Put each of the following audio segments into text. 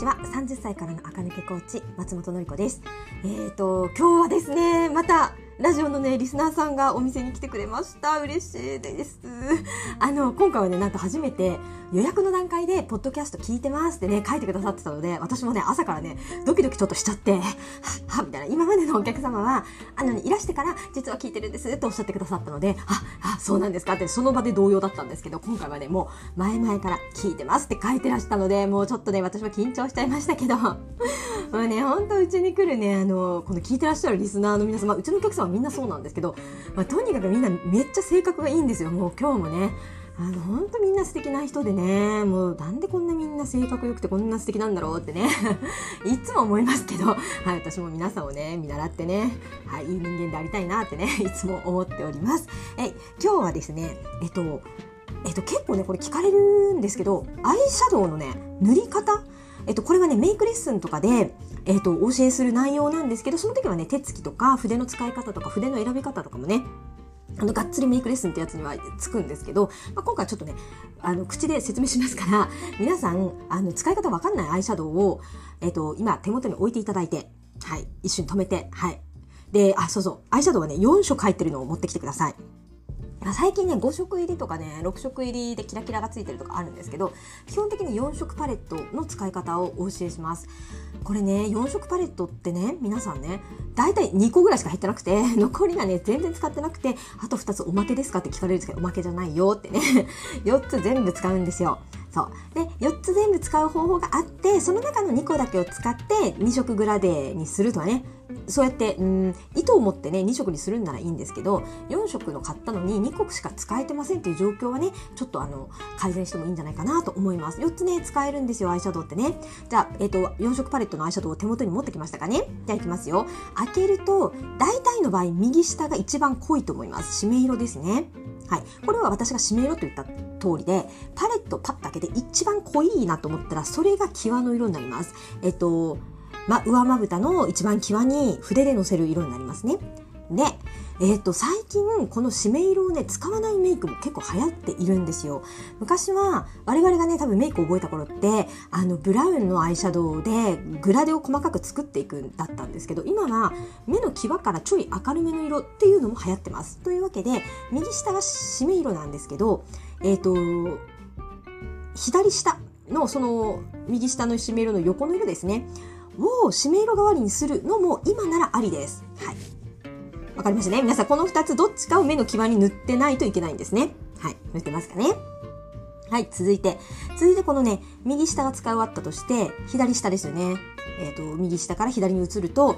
ちは。30歳からの赤抜けコーチ松本のり子です。えーと今日はですねまたラジオのね、リスナーさんがお店に来てくれました。嬉しいです。あの、今回はね、なんと初めて予約の段階で、ポッドキャスト聞いてますってね、書いてくださってたので、私もね、朝からね、ドキドキちょっとしちゃって、ははみたいな、今までのお客様は、あの、ね、いらしてから、実は聞いてるんですっておっしゃってくださったので、あ、あ、そうなんですかって、その場で同様だったんですけど、今回はね、もう、前々から聞いてますって書いてらしたので、もうちょっとね、私は緊張しちゃいましたけど、もうね、ほんとうちに来るね、あの、この聞いてらっしゃるリスナーの皆様、うちのお客様みんなそうなんですけど、まあ、とにかくみんなめっちゃ性格がいいんですよ。もう今日もね。あの、ほんとみんな素敵な人でね、もうなんでこんなみんな性格良くてこんな素敵なんだろうってね、いつも思いますけど、はい、私も皆さんをね、見習ってね、はい、いい人間でありたいなってね、いつも思っております。え、今日はですね、えっと、えっと、結構ね、これ聞かれるんですけど、アイシャドウのね、塗り方えっと、これはね、メイクレッスンとかで、えっと、お教えする内容なんですけど、その時はね、手つきとか、筆の使い方とか、筆の選び方とかもね、あの、がっつりメイクレッスンってやつにはつくんですけど、まあ、今回ちょっとね、あの、口で説明しますから、皆さん、あの、使い方わかんないアイシャドウを、えっと、今、手元に置いていただいて、はい、一瞬止めて、はい。で、あ、そうそう、アイシャドウはね、4色入ってるのを持ってきてください。最近ね5色入りとかね6色入りでキラキラがついてるとかあるんですけど基本的に4色パレットの使い方をお教えします。これね4色パレットってね皆さんね大体2個ぐらいしか入ってなくて 残りがね全然使ってなくてあと2つおまけですかって聞かれるんですけどおまけじゃないよってね 4つ全部使うんですよ。そう。で4つ全部使う方法があってその中の2個だけを使って2色グラデーにするとはねそうやってうん糸を持ってね2色にするんならいいんですけど4色の買ったのに2個しか使えてませんっていう状況はねちょっとあの改善してもいいんじゃないかなと思います。4つね使えるんですよアイシャドウってね。じゃあ、えーと、4色パレットのアイシャドウを手元に持ってきましたかね？じゃあいきますよ。開けると大体の場合右下が一番濃いと思います。締め色ですね。はい。これは私が締め色と言った通りで、パレットパッと開けて一番濃いなと思ったら、それが際の色になります。えっと、ま、上まぶたの一番際に筆でのせる色になりますね。で、えっ、ー、と、最近、この締め色をね、使わないメイクも結構流行っているんですよ。昔は、我々がね、多分メイクを覚えた頃って、あの、ブラウンのアイシャドウで、グラデを細かく作っていくんだったんですけど、今は、目の際からちょい明るめの色っていうのも流行ってます。というわけで、右下が締め色なんですけど、えっ、ー、と、左下の、その、右下の締め色の横の色ですね。を締め色代わりにするのも今ならありです。はい。わかりましたね。皆さん、この2つどっちかを目の際に塗ってないといけないんですね。はい。塗ってますかね。はい、続いて。続いてこのね、右下が使い終わったとして、左下ですよね。えっ、ー、と、右下から左に移ると、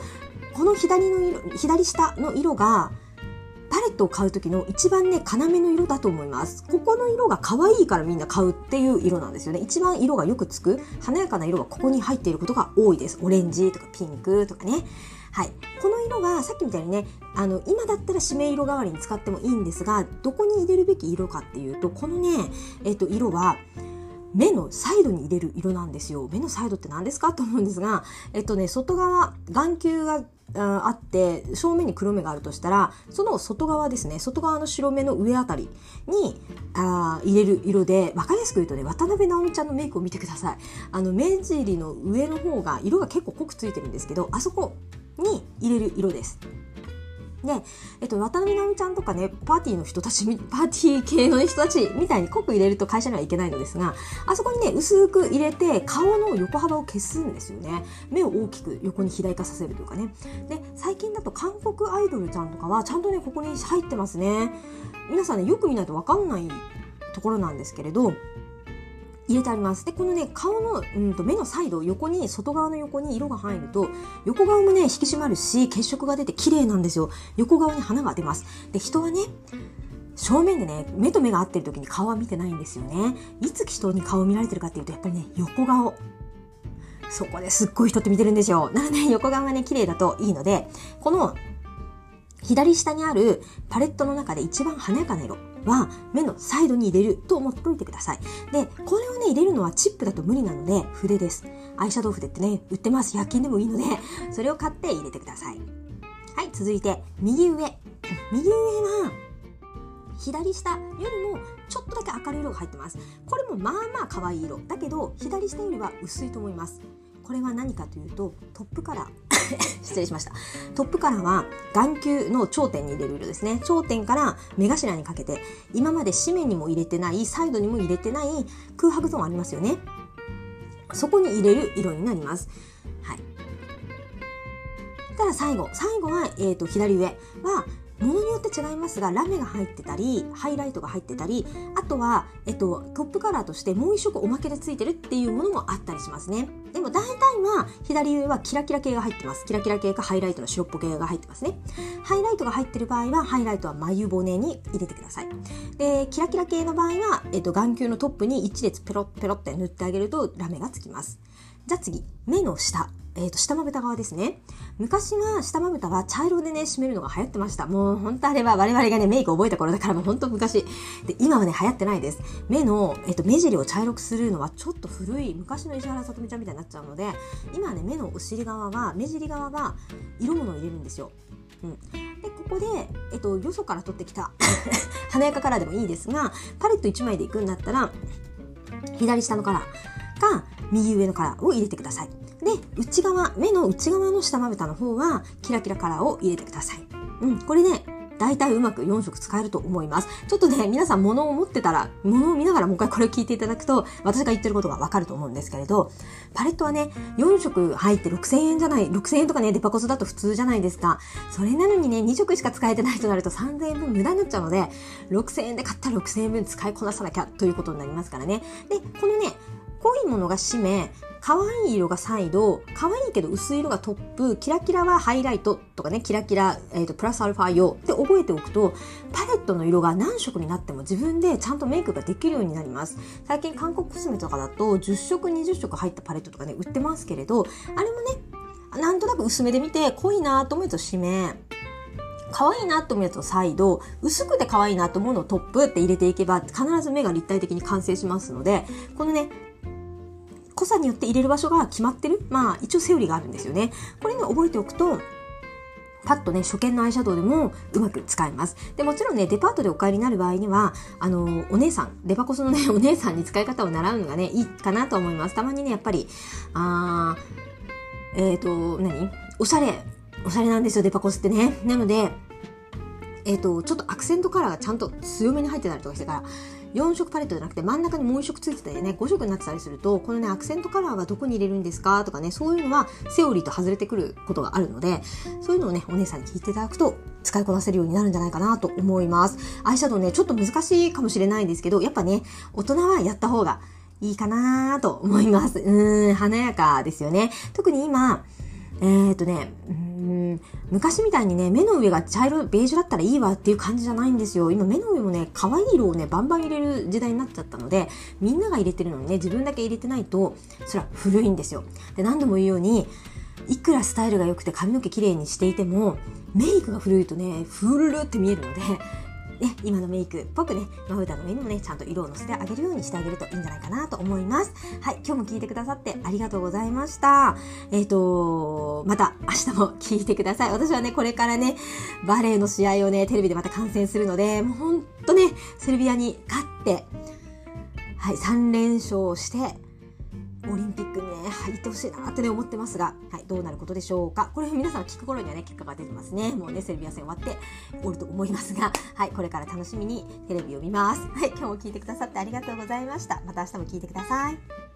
この左の色、左下の色が、パレットを買う時の一番ね、要の色だと思います。ここの色が可愛いからみんな買うっていう色なんですよね。一番色がよくつく、華やかな色がここに入っていることが多いです。オレンジとかピンクとかね。はい。この色はさっきみたいにね、あの、今だったら締め色代わりに使ってもいいんですが、どこに入れるべき色かっていうと、このね、えっと、色は、目のサイドに入れる色なんですよ。目のサイドって何ですか？と思うんですが、えっとね、外側、眼球があって正面に黒目があるとしたらその外側ですね外側の白目の上あたりにあ入れる色で分かりやすく言うとね渡辺直美ちゃんのメイクを見てください。あの目尻の上の方が色が結構濃くついてるんですけどあそこに入れる色です。で、えっと、渡辺直美ちゃんとかね、パーティーの人たち、パーティー系の人たちみたいに濃く入れると会社にはいけないのですが、あそこにね、薄く入れて顔の横幅を消すんですよね。目を大きく横に肥大化させるというかね。で、最近だと韓国アイドルちゃんとかはちゃんとね、ここに入ってますね。皆さんね、よく見ないとわかんないところなんですけれど、入れてあります。で、このね、顔の、うんと、目のサイド、横に、外側の横に色が入ると、横顔もね、引き締まるし、血色が出て綺麗なんですよ。横顔に花が出ます。で、人はね、正面でね、目と目が合ってる時に顔は見てないんですよね。いつ人に顔を見られてるかっていうと、やっぱりね、横顔。そこですっごい人って見てるんですよ。なので、横顔がね、綺麗だといいので、この、左下にあるパレットの中で一番華やかな色。は目のサイドに入れると思っておいてください。で、これをね、入れるのはチップだと無理なので、筆です。アイシャドウ筆ってね、売ってます。100均でもいいので、それを買って入れてください。はい、続いて、右上。右上は、左下よりもちょっとだけ明るい色が入ってます。これもまあまあ可愛い色。だけど、左下よりは薄いと思います。これは何かというとトップカラー失礼しました。トップカラーは眼球の頂点に入れる色ですね。頂点から目頭にかけて今まで紙面にも入れてないサイドにも入れてない空白ゾーンありますよね。そこに入れる色になります。はい。ただ最後最後は、えーと左上はものによって違いますがラメが入ってたりハイライトが入ってたりあとは、えっと、トップカラーとしてもう一色おまけでついてるっていうものもあったりしますね。でも大体は左上はキラキラ系が入ってます。キラキラ系かハイライトの白っぽ系が入ってますね。ハイライトが入ってる場合はハイライトは眉骨に入れてください。でキラキラ系の場合は、えっと、眼球のトップに1列ペロッペロって塗ってあげるとラメがつきます。じゃあ次目の下。えー、と下まぶた側ですね。昔は下まぶたは茶色でね締めるのが流行ってました。もう本当あれは我々がねメイク覚えた頃だからもう本当昔。で今はね流行ってないです。目の、えー、と目尻を茶色くするのはちょっと古い昔の石原さとみちゃんみたいになっちゃうので今はね目のお尻側は目尻側は色物を入れるんですよ。うん、でここで、えっと、よそから取ってきた 華やかカラーでもいいですがパレット1枚でいくんだったら左下のカラーか右上のカラーを入れてください。で、内側、目の内側の下まぶたの方は、キラキラカラーを入れてください。うん、これね、大体うまく4色使えると思います。ちょっとね、皆さん物を持ってたら、物を見ながらもう一回これを聞いていただくと、私が言ってることがわかると思うんですけれど、パレットはね、4色入って6000円じゃない、6000円とかね、デパコスだと普通じゃないですか。それなのにね、2色しか使えてないとなると3000円分無駄になっちゃうので、6000円で買ったら6000円分使いこなさなきゃということになりますからね。で、このね、濃いものが締め、可愛い色がサイド、可愛いけど薄い色がトップ、キラキラはハイライトとかね、キラキラ、えーと、プラスアルファ用って覚えておくと、パレットの色が何色になっても自分でちゃんとメイクができるようになります。最近韓国コスメとかだと10色、20色入ったパレットとかね、売ってますけれど、あれもね、なんとなく薄めで見て濃いなと思うと締め、可愛いなと思うやつをサイド、薄くて可愛いなと思うのをトップって入れていけば必ず目が立体的に完成しますので、このね、濃さによって入れる場所が決まってる？まあ、一応セオリーがあるんですよね。これね、覚えておくと、パッとね、初見のアイシャドウでもうまく使えます。で、もちろんね、デパートでお帰りになる場合には、あの、お姉さん、デパコスのね、お姉さんに使い方を習うのがね、いいかなと思います。たまにね、やっぱり、あー、えっ、ー、と、何？おしゃれ、おしゃれなんですよ、デパコスってね。なので、えっ、ー、と、ちょっとアクセントカラーがちゃんと強めに入ってたりとかしてから、4色パレットじゃなくて真ん中にもう1色ついてたりね、5色になってたりすると、このね、アクセントカラーはどこに入れるんですかとかね、そういうのはセオリーと外れてくることがあるので、そういうのをね、お姉さんに聞いていただくと、使いこなせるようになるんじゃないかなと思います。アイシャドウね、ちょっと難しいかもしれないんですけど、やっぱね、大人はやった方がいいかなと思います。うーん、華やかですよね。特に今、えー、っとね、うんうん昔みたいにね、目の上が茶色、ベージュだったらいいわっていう感じじゃないんですよ。今目の上もね、可愛い色をね、バンバン入れる時代になっちゃったので、みんなが入れてるのにね、自分だけ入れてないと、それは古いんですよ。で、何度も言うように、いくらスタイルが良くて髪の毛綺麗にしていても、メイクが古いとね、フルルって見えるので、ね、今のメイクっぽくね、まぶたの上にもね、ちゃんと色をのせてあげるようにしてあげるといいんじゃないかなと思います。はい、今日も聞いてくださってありがとうございました。えっ、ー、と、また明日も聞いてください。私はね、これからね、バレエの試合をね、テレビでまた観戦するので、もうほんとね、セルビアに勝って、はい、3連勝して、オリンピックにね、入ってほしいなってね、思ってますが、はい、どうなることでしょうか。これ皆さん聞く頃にはね、結果が出てますね。もうね、セルビア戦終わっておると思いますが、はい、これから楽しみにテレビを見ます。はい、今日も聞いてくださってありがとうございました。また明日も聞いてください。